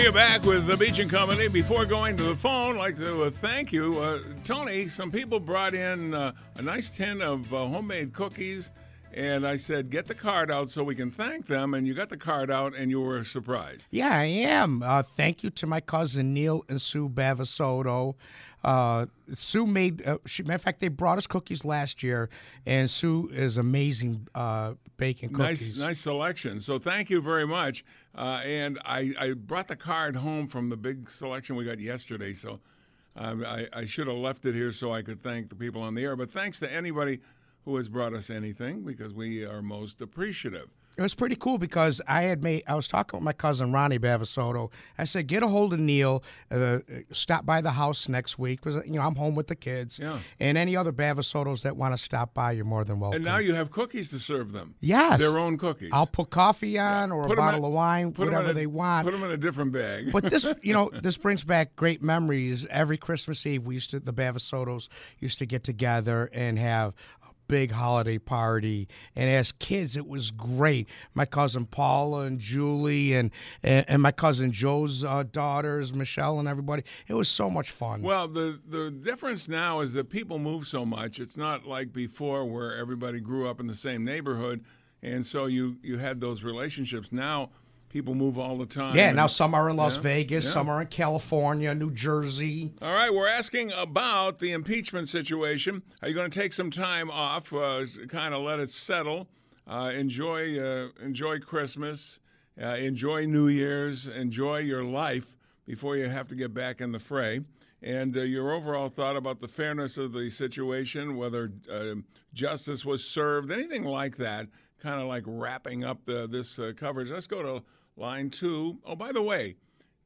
We are back with the Beach and Company. Before going to the phone, I'd like to uh, thank you. Uh, Tony, some people brought in uh, a nice tin of uh, homemade cookies, and I said, get the card out so we can thank them. And you got the card out, and you were surprised. Yeah, I am. Uh, thank you to my cousin Neil and Sue Bavasoto. Uh, Sue made, uh, she, matter of fact, they brought us cookies last year, and Sue is amazing uh, baking cookies. Nice, nice selection. So thank you very much. Uh, and I, I brought the card home from the big selection we got yesterday. So um, I, I should have left it here so I could thank the people on the air. But thanks to anybody who has brought us anything because we are most appreciative. It was pretty cool because I had made. I was talking with my cousin Ronnie Bavasoto. I said, "Get a hold of Neil. Uh, stop by the house next week because you know I'm home with the kids. Yeah. And any other Bavasotos that want to stop by, you're more than welcome. And now you have cookies to serve them. Yes. Their own cookies. I'll put coffee on or Put a bottle in- of wine, put 'em in whatever a- they want. Put them in a different bag. But this, you know, this brings back great memories. Every Christmas Eve, we used to, the Bavasotos used to get together and have a big holiday party. And as kids, it was great. My cousin Paula and Julie and and, and my cousin Joe's uh, daughters, Michelle and everybody. It was so much fun. Well, the the difference now is that people move so much. It's not like before where everybody grew up in the same neighborhood, and so you you had those relationships. Now people move all the time. yeah, now some are in Las Yeah, Vegas, yeah. some are in California, New Jersey. All right, we're asking about the impeachment situation. Are you going to take some time off, uh, kind of let it settle, uh, enjoy uh, enjoy Christmas, uh, enjoy New Year's, enjoy your life before you have to get back in the fray? And uh, your overall thought about the fairness of the situation, whether uh, justice was served, anything like that, kind of like wrapping up the, this uh, coverage. Let's go to line two. Oh, by the way,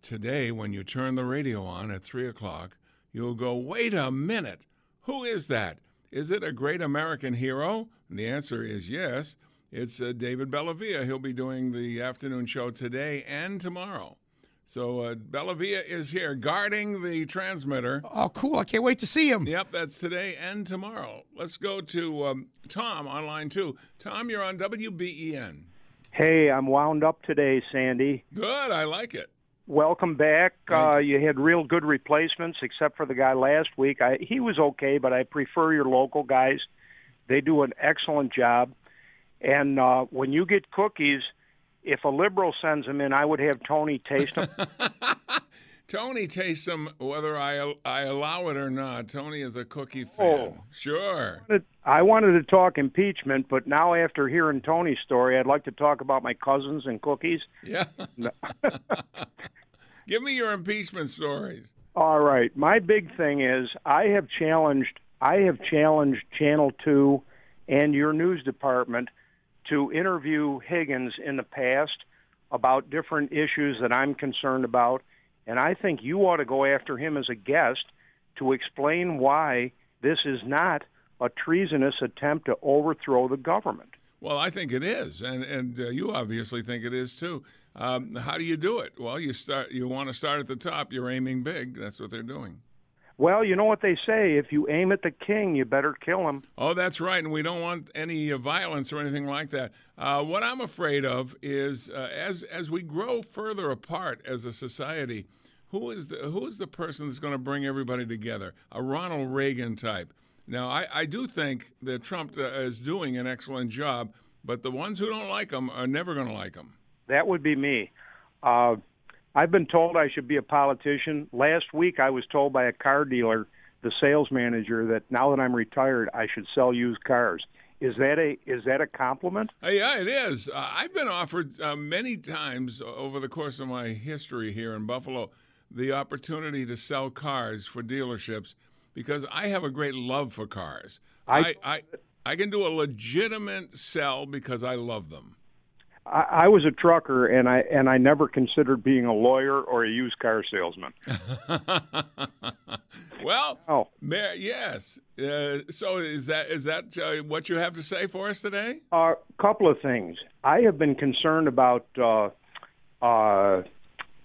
Today, when you turn the radio on at 3 o'clock, you'll go, wait a minute, who is that? Is it a great American hero? And the answer is yes. It's uh, David Bellavia. He'll be doing the afternoon show today and tomorrow. So uh, Bellavia is here guarding the transmitter. Oh, cool! I can't wait to see him. Yep, that's today and tomorrow. Let's go to um, Tom on line two. Tom, you're on WBEN. Hey, I'm wound up today, Sandy. Good, I like it. Welcome back. Uh, you had real good replacements, except for the guy last week. I, he was okay, but I prefer your local guys. They do an excellent job. And uh, when you get cookies, if a liberal sends them in, I would have Tony taste them. Tony tastes them whether I I allow it or not. Tony is a cookie oh. fan. Oh. Sure. I wanted to talk impeachment, but now after hearing Tony's story, I'd like to talk about my cousins and cookies. Yeah. Give me your impeachment stories. All right. My big thing is I have challenged I have challenged Channel 2 and your news department to interview Higgins in the past about different issues that I'm concerned about and I think you ought to go after him as a guest to explain why this is not a treasonous attempt to overthrow the government. Well, I think it is, and and uh, you obviously think it is too. Um, how do you do it? Well, you start. You want to start at the top. You're aiming big. That's what they're doing. Well, you know what they say, if you aim at the king, you better kill him. Oh, that's right, and we don't want any uh, violence or anything like that. Uh, what I'm afraid of is uh, as as we grow further apart as a society, who is the who is the person that's going to bring everybody together? A Ronald Reagan type. Now, I, I do think that Trump uh, is doing an excellent job, but the ones who don't like him are never going to like him. That would be me. I've been told I should be a politician. Last week, I was told by a car dealer, the sales manager, that now that I'm retired, I should sell used cars. Is that a is that a compliment? Uh, yeah, it is. Uh, I've been offered uh, many times over the course of my history here in Buffalo the opportunity to sell cars for dealerships because I have a great love for cars. I I- I, I can do a legitimate sell because I love them. I, I was a trucker, and I and I never considered being a lawyer or a used car salesman. well, Oh. Mayor, yes. Uh, so is that is that uh, what you have to say for us today? A uh, couple of things. I have been concerned about uh, uh,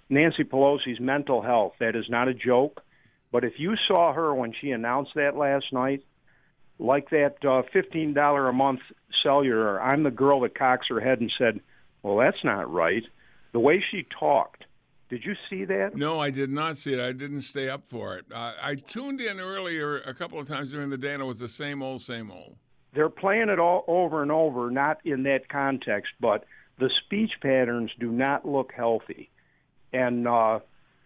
Nancy Pelosi's mental health. That is not a joke. But if you saw her when she announced that last night, like that uh, fifteen dollar a month cellular, I'm the girl that cocks her head and said, "Well, that's not right." The way she talked. Did you see that? No, I did not see it. I didn't stay up for it. Uh, I tuned in earlier a couple of times during the day, and it was the same old, same old. They're playing it all over and over, not in that context, but the speech patterns do not look healthy, and uh,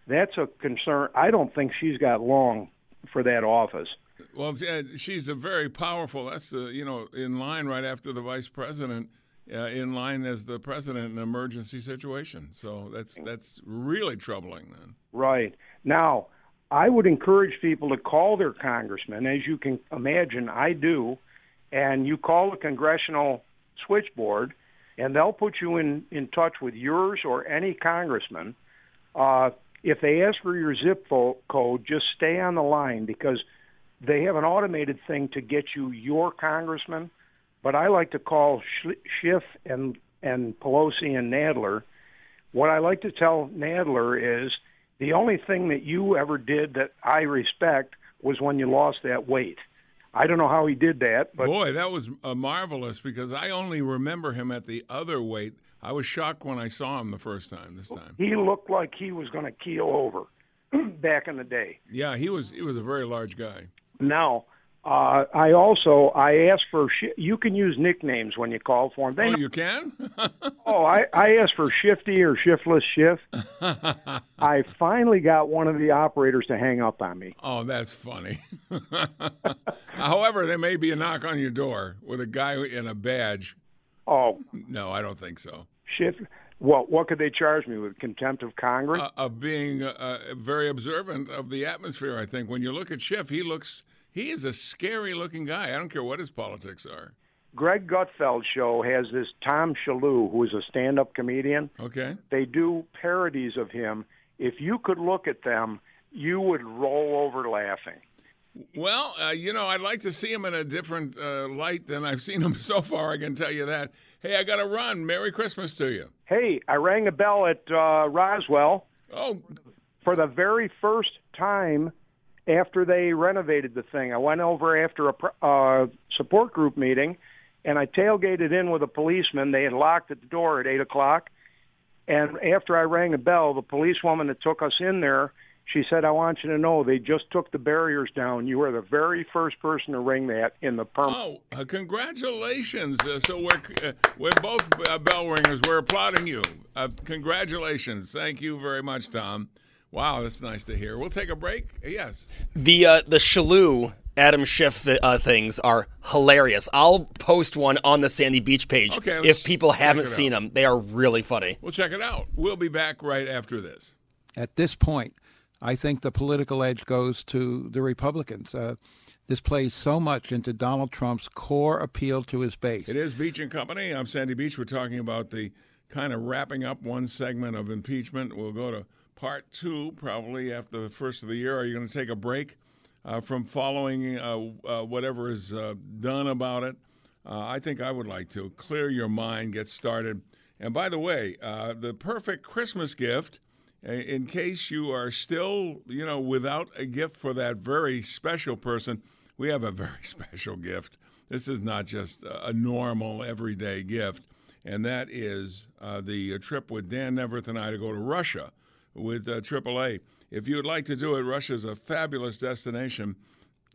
that's a concern. I don't think she's got long for that office. Well, she's a very powerful. That's uh, you know in line right after the vice president, uh, in line as the president in an emergency situation. So that's that's really troubling. Then Right. Now, I would encourage people to call their congressman, as you can imagine, I do, and you call the congressional switchboard, and they'll put you in, in touch with yours or any congressman. Uh, if they ask for your zip code, just stay on the line because they have an automated thing to get you your congressman. But I like to call Sch- Schiff and and Pelosi and Nadler. What I like to tell Nadler is the only thing that you ever did that I respect was when you lost that weight. I don't know how he did that, but boy, that was uh, marvelous because I only remember him at the other weight. I was shocked when I saw him the first time. This time, he looked like he was going to keel over back in the day. yeah, he was he was a very large guy. Now, uh, I also I asked for shi you can use nicknames when you call for them. They Oh, know- you can? oh, I I asked for Shifty or Shiftless Shift. I finally got one of the operators to hang up on me. oh, that's funny. However, there may be a knock on your door with a guy in a badge. Oh, No, I don't think so. Shift. What what could they charge me with contempt of Congress? uh, of being uh, uh, very observant of the atmosphere. I think when you look at Schiff, he looks he is a scary looking guy. I don't care what his politics are. Greg Gutfeld show has this Tom Shalhoub, who is a stand-up comedian. Okay, They do parodies of him. If you could look at them, you would roll over laughing. well, uh, you know, I'd like to see him in a different uh, light than I've seen him so far. I can tell you that. Hey, I got to run. Merry Christmas to you. Hey, I rang a bell at uh, Roswell Oh, for the very first time after they renovated the thing. I went over after a uh, support group meeting, and I tailgated in with a policeman. They had locked at the door at eight o'clock, and after I rang the bell, the policewoman that took us in there, she said, "I want you to know they just took the barriers down. You were the very first person to ring that in the perm." oh, uh, congratulations! Uh, so we're uh, we're both uh, bell ringers. We're applauding you. Uh, congratulations! Thank you very much, Tom. Wow, that's nice to hear. We'll take a break. Yes. The uh, the Shillue Adam Schiff uh, things are hilarious. I'll post one on the Sandy Beach page Okay, if people haven't seen out. them. They are really funny. We'll check it out. We'll be back right after this. at this point, I think the political edge goes to the Republicans. Uh, this plays so much into Donald Trump's core appeal to his base. It is Beach and Company. I'm Sandy Beach. We're talking about the kind of wrapping up one segment of impeachment. We'll go to part two probably after the first of the year. Are you going to take a break uh, from following uh, uh, whatever is uh, done about it? Uh, I think I would like to clear your mind, get started. And by the way, the perfect Christmas gift, in case you are still, you know, without a gift for that very special person, we have a very special gift. This is not just a normal, everyday gift, and that is the trip with Dan Neaverth and I to go to Russia with uh, AAA. If you would like to do it, Russia is a fabulous destination.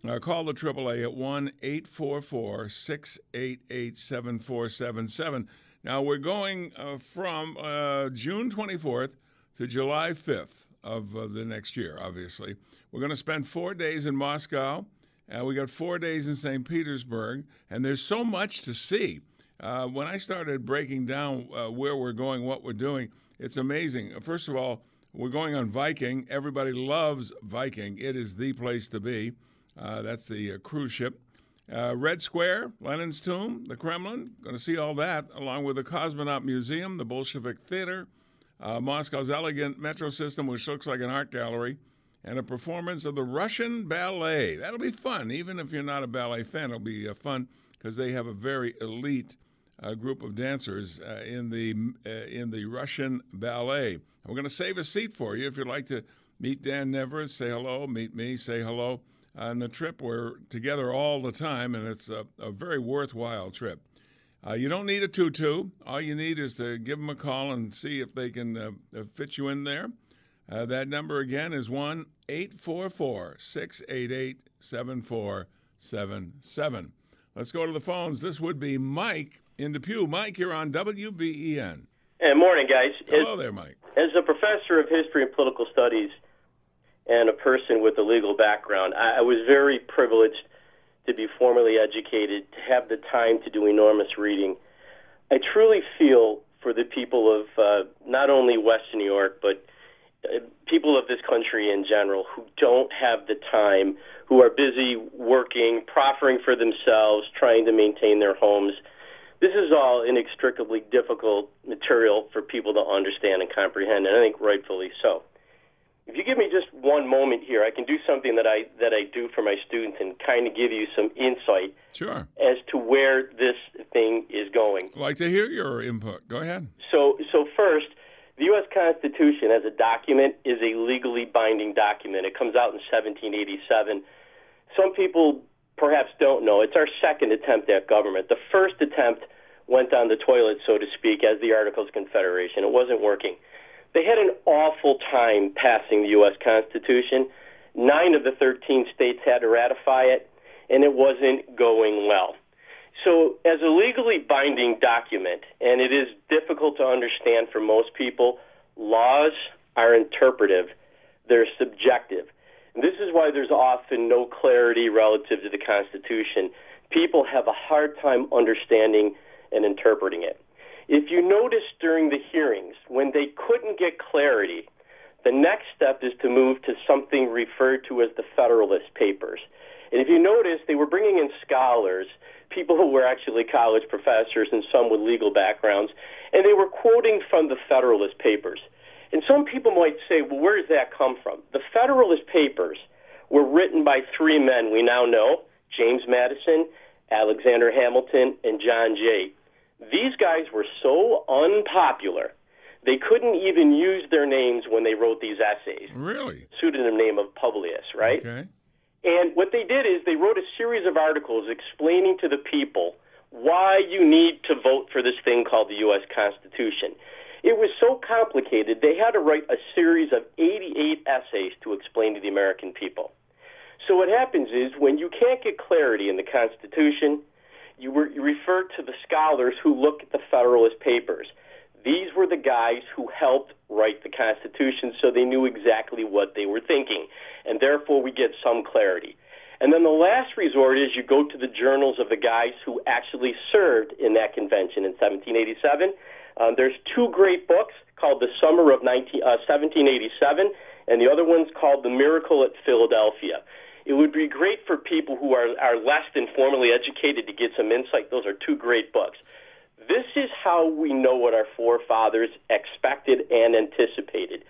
Uh, call the AAA at 1 844 688 7477. Now, we're going uh, from uh, June 24th to July 5th of uh, the next year, obviously. We're going to spend four days in Moscow. Uh, we got four days in St. Petersburg, and there's so much to see. Uh, when I started breaking down uh, where we're going, what we're doing, it's amazing. First of all, we're going on Viking. Everybody loves Viking. It is the place to be. Uh, that's the uh, cruise ship. Uh, Red Square, Lenin's Tomb, the Kremlin. Going to see all that, along with the Cosmonaut Museum, the Bolshevik Theater, uh, Moscow's elegant metro system, which looks like an art gallery, and a performance of the Russian ballet. That'll be fun, even if you're not a ballet fan. It'll be uh, fun because they have a very elite uh, group of dancers uh, in the uh, in the Russian ballet. we're going to save a seat for you if you'd like to meet Dan Neaverth, say hello, meet me, say hello. On the trip, we're together all the time, and it's a, a very worthwhile trip. Uh, you don't need a tutu. All you need is to give them a call and see if they can uh, fit you in there. Uh, that number again is 1 844 688 7477. Let's go to the phones. This would be Mike in Depew. Mike, you're on WBEN. Hey, morning, guys. Hello there, Mike. As a professor of history and political studies and a person with a legal background, I, I was very privileged to be formally educated, to have the time to do enormous reading. I truly feel for the people of uh, not only Western New York, but uh, people of this country in general who don't have the time, who are busy working, proffering for themselves, trying to maintain their homes. This is all inextricably difficult material for people to understand and comprehend, and I think rightfully so. If you give me just one moment here, I can do something that I that I do for my students and kind of give you some insight sure. as to where this thing is going. I'd like to hear your input. Go ahead. So, so first, the U.S. Constitution as a document is a legally binding document. It comes out in 1787. Some people perhaps don't know it's our second attempt at government. The first attempt went down the toilet, so to speak, as the Articles of Confederation. It wasn't working. They had an awful time passing the U.S. Constitution. Nine of the 13 states had to ratify it, and it wasn't going well. So, as a legally binding document, and it is difficult to understand for most people, laws are interpretive, they're subjective. And this is why there's often no clarity relative to the Constitution. People have a hard time understanding and interpreting it. If you notice during the hearings, when they couldn't get clarity, the next step is to move to something referred to as the Federalist Papers. And if you notice, they were bringing in scholars people who were actually college professors and some with legal backgrounds, and they were quoting from the Federalist Papers. And some people might say, well, where does that come from? The Federalist Papers were written by three men we now know James Madison, Alexander Hamilton, and John Jay. These guys were so unpopular, they couldn't even use their names when they wrote these essays. Really? Pseudonym name of Publius, right? Okay. And what they did is they wrote a series of articles explaining to the people why you need to vote for this thing called the U.S. Constitution. It was so complicated, they had to write a series of 88 essays to explain to the American people. So what happens is when you can't get clarity in the Constitution, you, you refer to the scholars who look at the Federalist Papers. These were the guys who helped write the Constitution, so they knew exactly what they were thinking, and therefore we get some clarity. And then the last resort is you go to the journals of the guys who actually served in that convention in 1787. Um, there's two great books called The Summer of 19, uh, 1787, and the other one's called The Miracle at Philadelphia. It would be great for people who are, are less than formally educated to get some insight. Those are two great books. This is how we know what our forefathers expected and anticipated.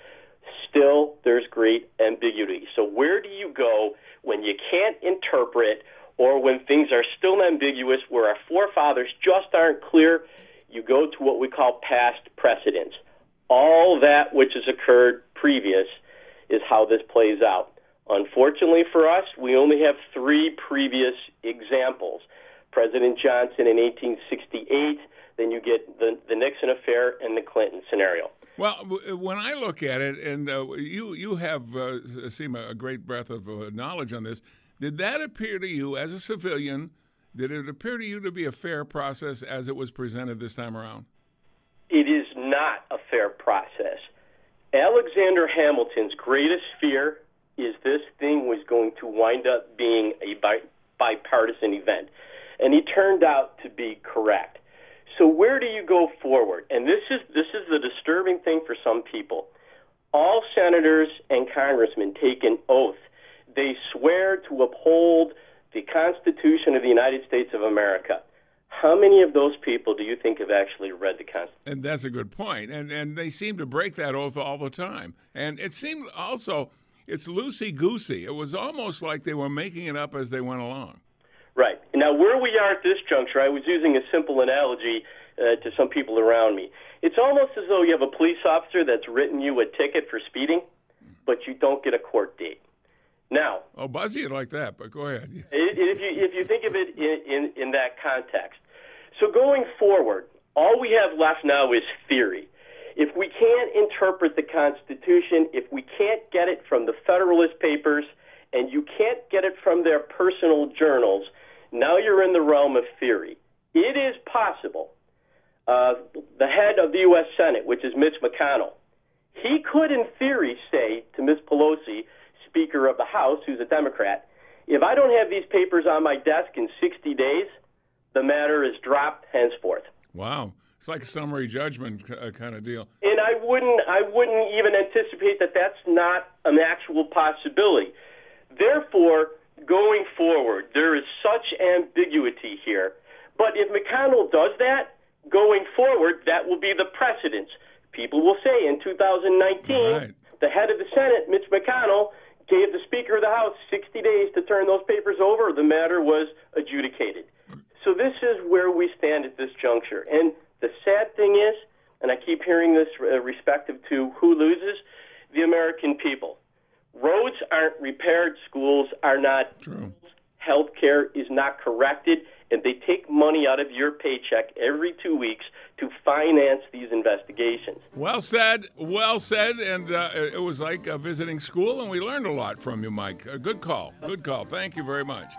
Still, there's great ambiguity. So, where do you go when you can't interpret or when things are still ambiguous, where our forefathers just aren't clear? You go to what we call past precedents. All that which has occurred previous is how this plays out. Unfortunately for us, we only have three previous examples President Johnson in 1868 then you get the, the Nixon affair and the Clinton scenario. Well, when I look at it, and uh, you you have uh, seem a great breadth of uh, knowledge on this, did that appear to you as a civilian? Did it appear to you to be a fair process as it was presented this time around? It is not a fair process. Alexander Hamilton's greatest fear is this thing was going to wind up being a bipartisan event. And he turned out to be correct. So where do you go forward? And this is this is the disturbing thing for some people. All senators and congressmen take an oath. They swear to uphold the Constitution of the United States of America. How many of those people do you think have actually read the Constitution? And that's a good point. And and they seem to break that oath all the time. And it seemed also it's loosey goosey. It was almost like they were making it up as they went along. Right. Now, where we are at this juncture, I was using a simple analogy uh, to some people around me. It's almost as though you have a police officer that's written you a ticket for speeding, but you don't get a court date. Now, Oh, Buzzy, it like that, but go ahead. if you if you think of it in, in in that context, so going forward, all we have left now is theory. If we can't interpret the Constitution, if we can't get it from the Federalist Papers, and you can't get it from their personal journals, now you're in the realm of theory. It is possible. Uh, the head of the U.S. Senate, which is Mitch McConnell, he could, in theory, say to Ms. Pelosi, Speaker of the House, who's a Democrat, if I don't have these papers on my desk in 60 days, the matter is dropped henceforth. Wow. It's like a summary judgment uh, kind of deal. And I wouldn't, I wouldn't even anticipate that that's not an actual possibility. Therefore, going forward, there is such ambiguity here. But if McConnell does that, going forward, that will be the precedence. People will say in 2019, Right. the head of the Senate, Mitch McConnell, gave the Speaker of the House 60 days to turn those papers over. The matter was adjudicated. So this is where we stand at this juncture. And the sad thing is, and I keep hearing this uh, respective to who loses, the American people. Roads aren't repaired, schools are not True. health care is not corrected, and they take money out of your paycheck every two weeks to finance these investigations. Well said. Well said. And uh, it was like uh, visiting school, and we learned a lot from you, Mike. Good call. Good call. Thank you very much.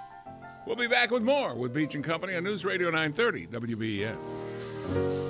We'll be back with more with Beach and Company on News Radio 930 WBEN.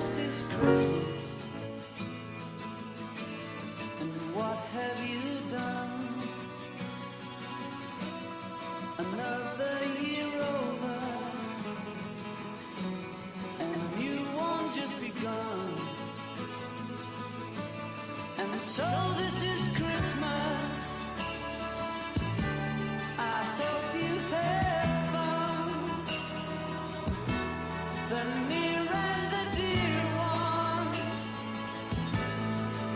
So this is Christmas. I hope you have fun. The near and the dear ones,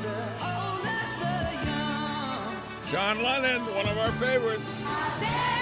the old and the young. John Lennon, one of our favorites.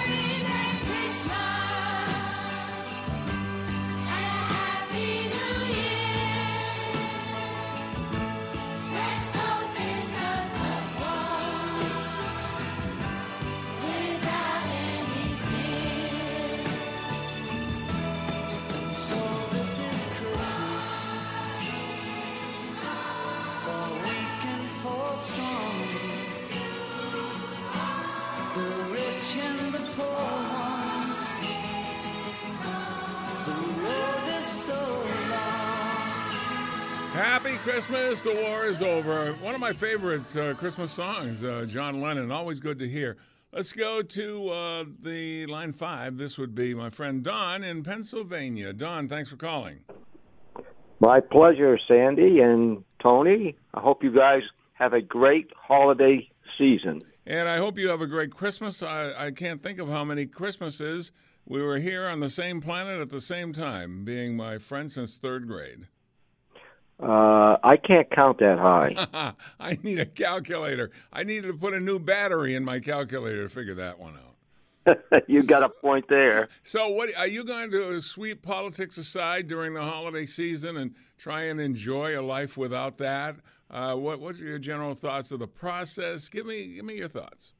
Christmas, the war is over. One of my favorites uh, Christmas songs, uh, John Lennon. Always good to hear. Let's go to uh, the line five. This would be my friend Don in Pennsylvania. Don, thanks for calling. My pleasure, Sandy and Tony. I hope you guys have a great holiday season. And I hope you have a great Christmas. I, I can't think of how many Christmases we were here on the same planet at the same time, being my friend since third grade. Uh, I can't count that high. I need a calculator. I needed to put a new battery in my calculator to figure that one out. you got a point there. So, what are you going to sweep politics aside during the holiday season and try and enjoy a life without that? Uh, what What's your general thoughts of the process? Give me Give me your thoughts.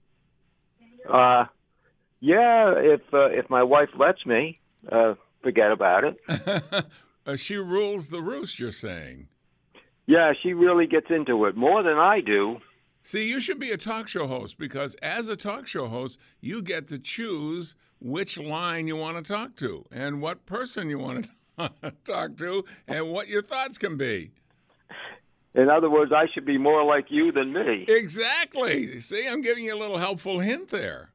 Uh, yeah, if uh, if my wife lets me, uh, forget about it. uh, she rules the roost. You're saying. Yeah, she really gets into it more than I do. See, you should be a talk show host because as a talk show host, you get to choose which line you want to talk to and what person you want to talk to and what your thoughts can be. In other words, I should be more like you than me. Exactly. See, I'm giving you a little helpful hint there.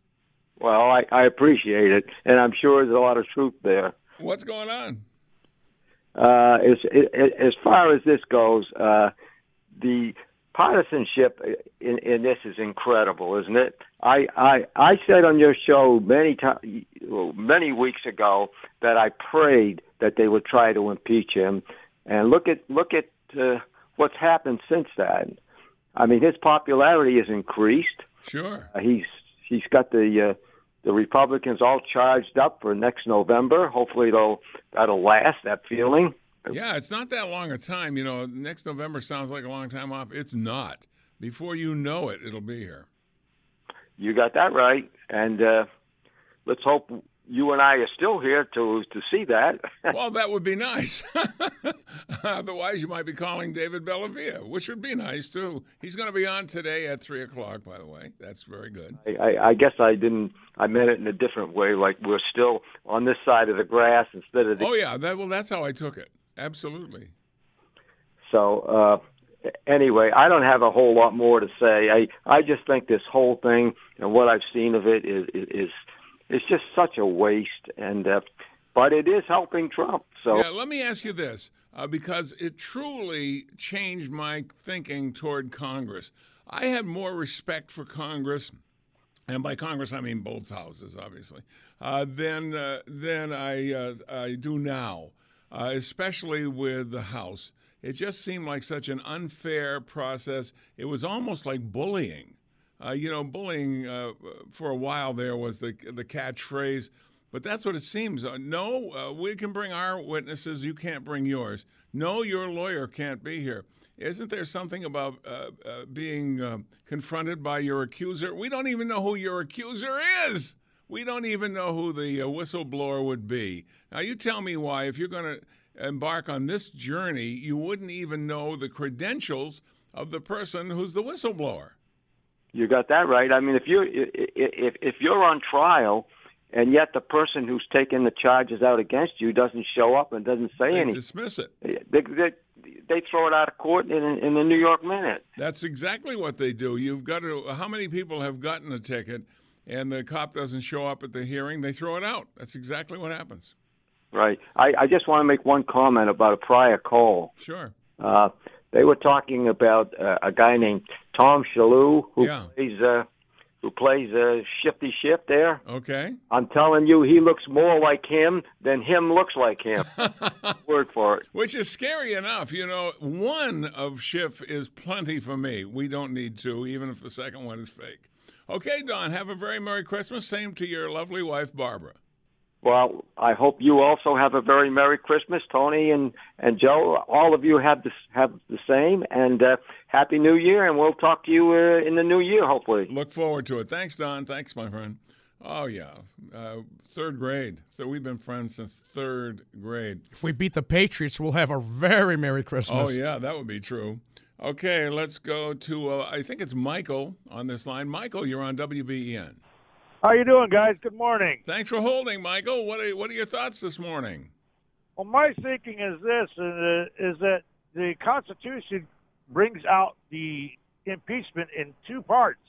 Well, I, I appreciate it, and I'm sure there's a lot of truth there. What's going on? Uh, as as far as this goes, uh, the partisanship in, in this is incredible, isn't it? I, I I said on your show many times, many weeks ago, that I prayed that they would try to impeach him, and look at look at uh, what's happened since then. I mean, his popularity has increased. Sure. Uh, he's he's got the uh, the Republicans all charged up for next November. Hopefully, they'll that'll last that feeling. Yeah, it's not that long a time. You know, next November sounds like a long time off. It's not. Before you know it, it'll be here. You got that right, and uh, let's hope you and I are still here to to see that. well, that would be nice. Otherwise, you might be calling David Bellavia, which would be nice too. He's going to be on today at three o'clock. By the way, that's very good. I, I, I guess I didn't. I meant it in a different way. Like we're still on this side of the grass instead of the. Oh yeah, that, well, that's how I took it. Absolutely. So uh, anyway, I don't have a whole lot more to say. I I just think this whole thing and what I've seen of it is is is just such a waste. And uh, but it is helping Trump. So yeah, let me ask you this, uh, because it truly changed my thinking toward Congress. I had more respect for Congress, and by Congress I mean both houses, obviously, uh, than uh, than I uh, I do now, uh, especially with the House. It just seemed like such an unfair process. It was almost like bullying. Uh, you know, bullying uh, for a while there was the the catchphrase, but that's what it seems. Uh, no, uh, we can bring our witnesses. You can't bring yours. No, your lawyer can't be here. Isn't there something about uh, uh, being confronted by your accuser? We don't even know who your accuser is. We don't even know who the whistleblower would be. Now, you tell me why, if you're going to embark on this journey, you wouldn't even know the credentials of the person who's the whistleblower. You got that right. I mean, if you if if you're on trial, and yet the person who's taking the charges out against you doesn't show up and doesn't say They anything, dismiss it. they, they they throw it out of court in in the New York Minute. That's exactly what they do. You've got to. How many people have gotten a ticket, and the cop doesn't show up at the hearing? They throw it out. That's exactly what happens. Right. I, I just want to make one comment about a prior call. Sure. Uh, they were talking about uh, a guy named Tom Shalhoub who Yeah. plays uh, who plays uh, Shifty Shift there. Okay. I'm telling you, he looks more like him than him looks like him. Word for it. Which is scary enough. You know, one of Schiff is plenty for me. We don't need two, even if the second one is fake. Okay, Don, have a very Merry Christmas. Same to your lovely wife, Barbara. Well, I hope you also have a very Merry Christmas, Tony and and Joe. All of you have this have the same, and uh, Happy New Year. And we'll talk to you uh, in the new year, hopefully. Look forward to it. Thanks, Don. Thanks, my friend. Oh, yeah. Uh, third grade. So we've been friends since third grade. If we beat the Patriots, we'll have a very Merry Christmas. Oh, yeah, that would be true. Okay, let's go to, uh, I think it's Michael on this line. Michael, you're on WBEN. How you doing, guys? Good morning. Thanks for holding, Michael. What are, what are your thoughts this morning? Well, my thinking is this: is that the Constitution brings out the impeachment in two parts.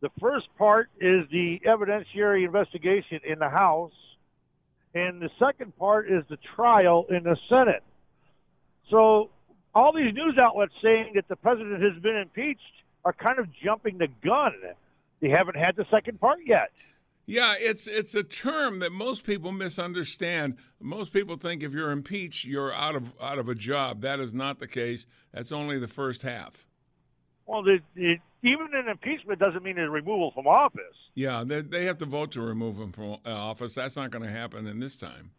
The first part is the evidentiary investigation in the House, and the second part is the trial in the Senate. So all these news outlets saying that the president has been impeached are kind of jumping the gun. They haven't had the second part yet. Yeah, it's it's a term that most people misunderstand. Most people think if you're impeached, you're out of out of a job. That is not the case. That's only the first half. Well, the, the, even an impeachment doesn't mean a removal from office. Yeah, they, they have to vote to remove him from uh, office. That's not going to happen in this time.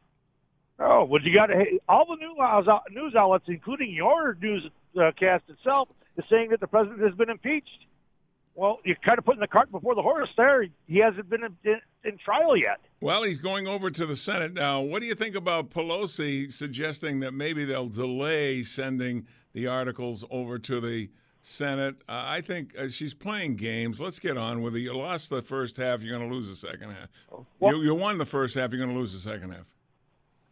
Oh, well, you got to all the news news outlets, including your newscast itself, is saying that the president has been impeached. Well, you're kind of putting the cart before the horse there. He hasn't been in, in, in trial yet. Well, he's going over to the Senate now. What do you think about Pelosi suggesting that maybe they'll delay sending the articles over to the Senate? Uh, I think uh, she's playing games. Let's get on with it. You lost the first half. You're going to lose the second half. Well- you, you won the first half. You're going to lose the second half.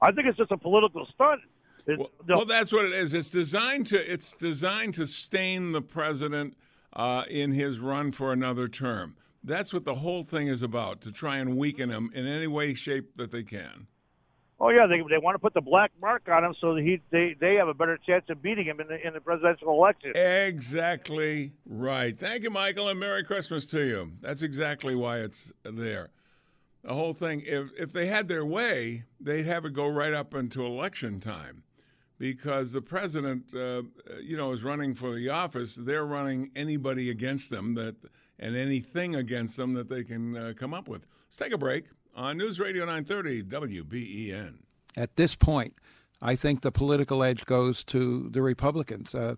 I think it's just a political stunt. Well, well, that's what it is. It's designed to it's designed to stain the president uh, in his run for another term. That's what the whole thing is about to try and weaken him in any way, shape that they can. oh yeah, they they want to put the black mark on him so that he they they have a better chance of beating him in the in the presidential election. Exactly right. Thank you, Michael, and Merry Christmas to you. That's exactly why it's there. The whole thing, if, if they had their way, they'd have it go right up into election time because the president, uh, you know, is running for the office. They're running anybody against them that and anything against them that they can uh, come up with. Let's take a break on News Radio 930 WBEN. At this point, I think the political edge goes to the Republicans. Uh,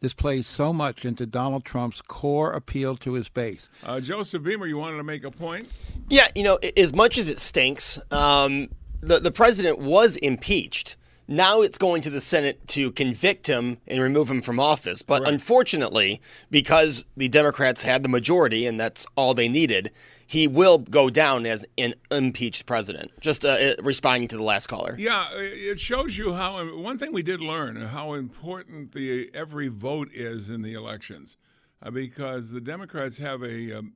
this plays so much into Donald Trump's core appeal to his base. Uh, Joseph Beamer, you wanted to make a point? Yeah, you know, as much as it stinks, um, the the president was impeached. Now it's going to the Senate to convict him and remove him from office. But unfortunately, because the Democrats had the majority and that's all they needed, he will go down as an impeached president. Just uh, uh, responding to the last caller. Yeah, it shows you how. One thing we did learn how important the every vote is in the elections, uh, because the Democrats have a. Um,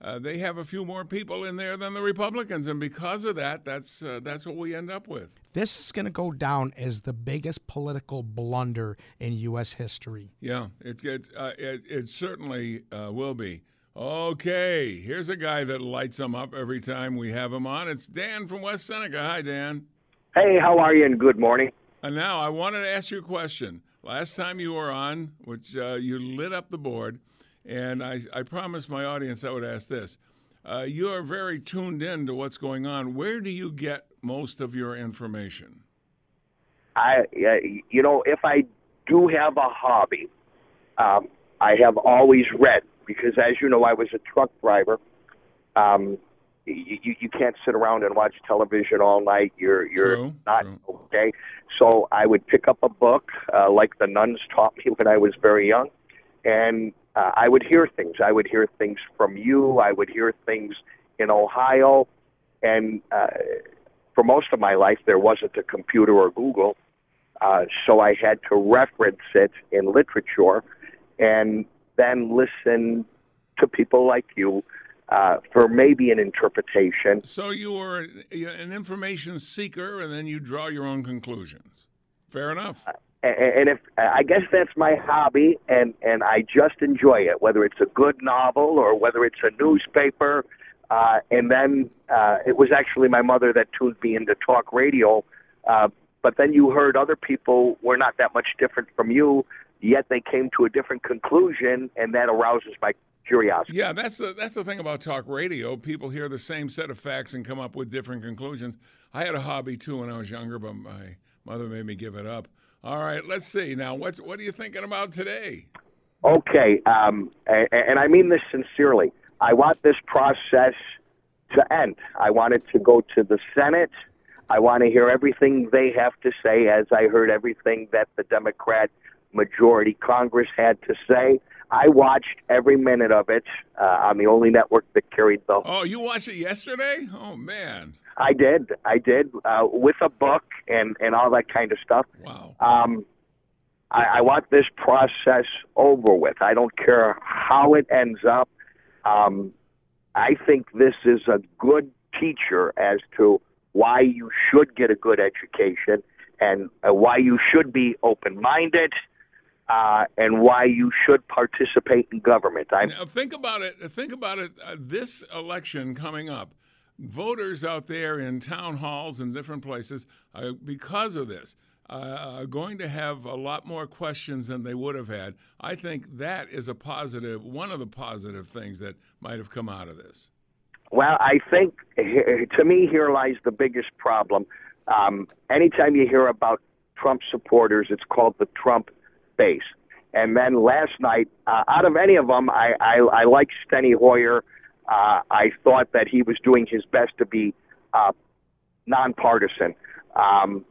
uh, they have a few more people in there than the Republicans, and because of that, that's uh, that's what we end up with. This is going to go down as the biggest political blunder in U.S. history. Yeah, it it uh, it, it certainly uh, will be. Okay, here's a guy that lights them up every time we have him on. It's Dan from West Seneca. Hi, Dan. Hey, how are you? And good morning. And now I wanted to ask you a question. Last time you were on, which uh, you lit up the board, and I, I promised my audience I would ask this. Uh, you are very tuned in to what's going on. Where do you get most of your information? I, you know, if I do have a hobby, um, I have always read because, as you know, I was a truck driver. Um, you, you you can't sit around and watch television all night. You're you're True, not okay. So I would pick up a book, uh, like the nuns taught me when I was very young, and uh, I would hear things. I would hear things from you. I would hear things in Ohio, and uh, for most of my life there wasn't a computer or Google, uh, so I had to reference it in literature, and then listen to people like you uh, for maybe an interpretation. So you were an information seeker, and then you draw your own conclusions. Fair enough. And if I guess that's my hobby, and and I just enjoy it, whether it's a good novel or whether it's a newspaper. Uh, and then uh, it was actually my mother that tuned me into talk radio. Uh, but then you heard other people were not that much different from you, yet they came to a different conclusion, and that arouses my curiosity. Yeah, that's the that's the thing about talk radio. People hear the same set of facts and come up with different conclusions. I had a hobby too when I was younger, but my mother made me give it up. All right, let's see now. What's what are you thinking about today? Okay, um, and, and I mean this sincerely. I want this process to end. I want it to go to the Senate. I want to hear everything they have to say, as I heard everything that the Democrat majority Congress had to say. I watched every minute of it uh, on the only network that carried the. Oh, you watched it yesterday? Oh man. I did, I did, uh, with a book and and all that kind of stuff. Wow. Um, I, I want this process over with. I don't care how it ends up. Um, I think this is a good teacher as to why you should get a good education and uh, why you should be open minded uh, and why you should participate in government. Now, think about it. Think about it. Uh, this election coming up, voters out there in town halls and different places, uh, because of this, uh, are going to have a lot more questions than they would have had. I think that is a positive. positive, one of the positive things that might have come out of this. Well, I think to me here lies the biggest problem. Um, anytime you hear about Trump supporters, it's called the Trump base. And then last night, uh, out of any of them, I, I, I like Steny Hoyer. Uh, I thought that he was doing his best to be uh, nonpartisan. Um,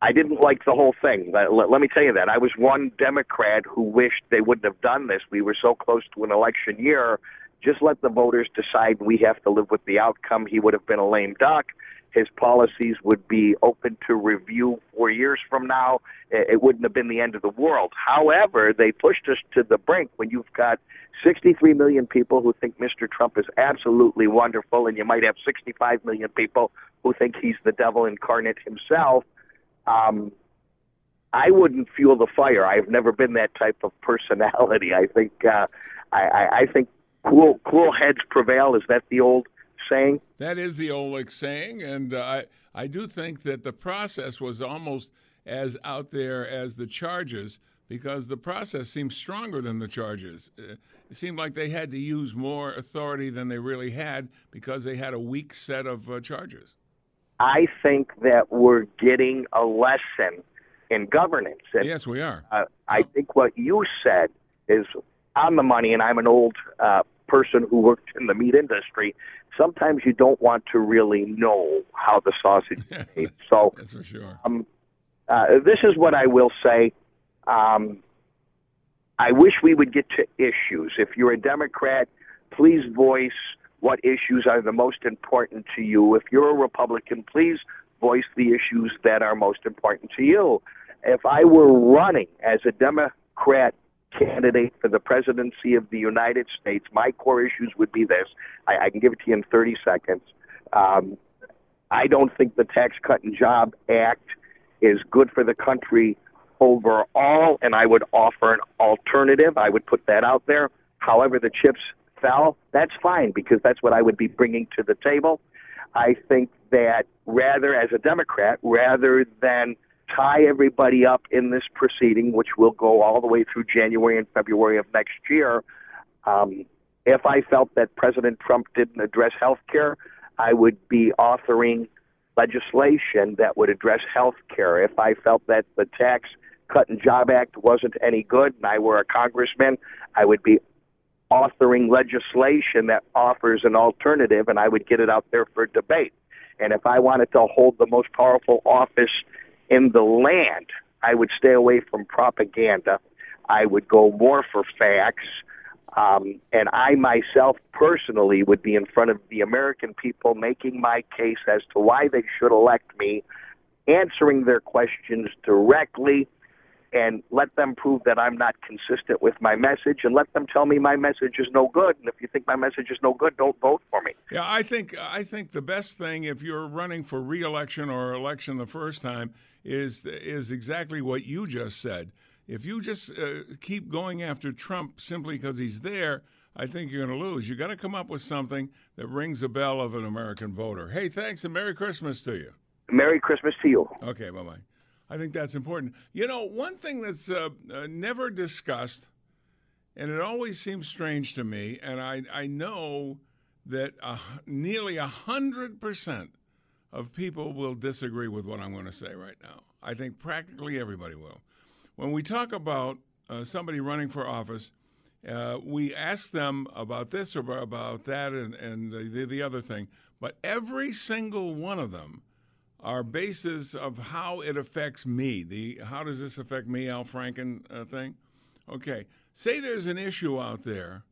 I didn't like the whole thing. Let, let, let me tell you that. I was one Democrat who wished they wouldn't have done this. We were so close to an election year. Just let the voters decide. We have to live with the outcome. He would have been a lame duck. His policies would be open to review four years from now. It wouldn't have been the end of the world. However, they pushed us to the brink when you've got 63 million people who think Mr. Trump is absolutely wonderful, and you might have 65 million people who think he's the devil incarnate himself. Um, I wouldn't fuel the fire. I've never been that type of personality. I think uh, I, I, I think cool cool heads prevail. Is that the old saying? That is the old saying, and uh, I I do think that the process was almost as out there as the charges because the process seemed stronger than the charges. Uh, It seemed like they had to use more authority than they really had because they had a weak set of uh, charges. I think that we're getting a lesson in governance. And, Yes, we are. Uh, I think what you said is on the money, and I'm an old uh, person who worked in the meat industry. Sometimes you don't want to really know how the sausage is made. So That's for sure. um, uh, this is what I will say. Um, I wish we would get to issues. If you're a Democrat, please voice what issues are the most important to you. If you're a Republican, please voice the issues that are most important to you. If I were running as a Democrat candidate for the presidency of the United States, my core issues would be this. I, I can give it to you in 30 seconds. Um, I don't think the Tax Cut and Job Act is good for the country overall, and I would offer an alternative. I would put that out there. However, the chips fell. That's fine because that's what I would be bringing to the table. I think that rather, as a Democrat, rather than tie everybody up in this proceeding, which will go all the way through January and February of next year, um, if I felt that President Trump didn't address health care, I would be authoring legislation that would address health care. If I felt that the Tax Cut and Job Act wasn't any good and I were a congressman, I would be authoring legislation that offers an alternative and I would get it out there for debate. And if I wanted to hold the most powerful office in the land, I would stay away from propaganda. I would go more for facts. Um, and I myself personally would be in front of the American people making my case as to why they should elect me, answering their questions directly, and let them prove that I'm not consistent with my message, and let them tell me my message is no good. And if you think my message is no good, don't vote for me. Yeah, I think I think the best thing if you're running for reelection or election the first time is is exactly what you just said. If you just uh, keep going after Trump simply because he's there, I think you're going to lose. You got to come up with something that rings a bell of an American voter. Hey, thanks and Merry Christmas to you. Merry Christmas to you. Okay, bye bye. I think that's important. You know, one thing that's uh, uh, never discussed, and it always seems strange to me, and I, I know that uh, nearly 100% of people will disagree with what I'm going to say right now. I think practically everybody will. When we talk about uh, somebody running for office, uh, we ask them about this or about that and, and the, the other thing, but every single one of them are bases of how it affects me. The how does this affect me, Al Franken uh, thing? Okay, say there's an issue out there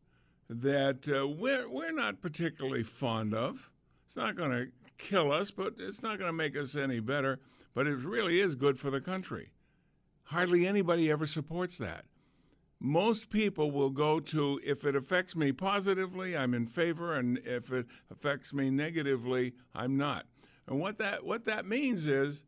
that uh, we're we're not particularly fond of. It's not going to kill us, but it's not going to make us any better. But it really is good for the country. hardly anybody ever supports that. Most people will go to if it affects me positively, I'm in favor, and if it affects me negatively, I'm not. And what that what that means is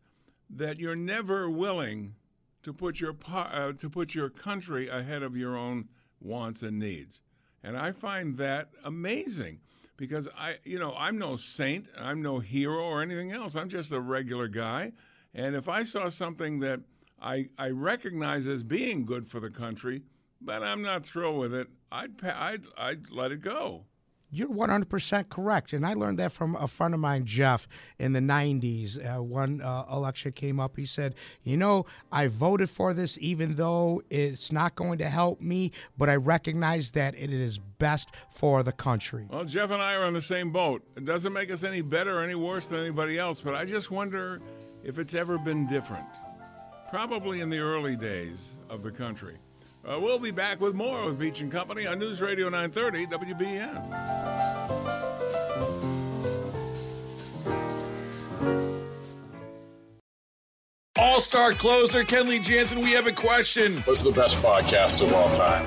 that you're never willing to put your uh, to put your country ahead of your own wants and needs. And I find that amazing because I you know, I'm no saint, I'm no hero or anything else. I'm just a regular guy. And if I saw something that I I recognize as being good for the country, but I'm not thrilled with it, I'd I'd I'd let it go. You're 100% correct. And I learned that from a friend of mine, Jeff, in the 90s. Uh, one uh, election came up. He said, You know, I voted for this even though it's not going to help me, but I recognize that it is best for the country. Well, Jeff and I are on the same boat. It doesn't make us any better or any worse than anybody else, but I just wonder if it's ever been different. Probably in the early days of the country. Uh, we'll be back with more with Beach and Company on News Radio 930 WBEN. All star closer Kenley Jansen, we have a question. What's the best podcast of all time?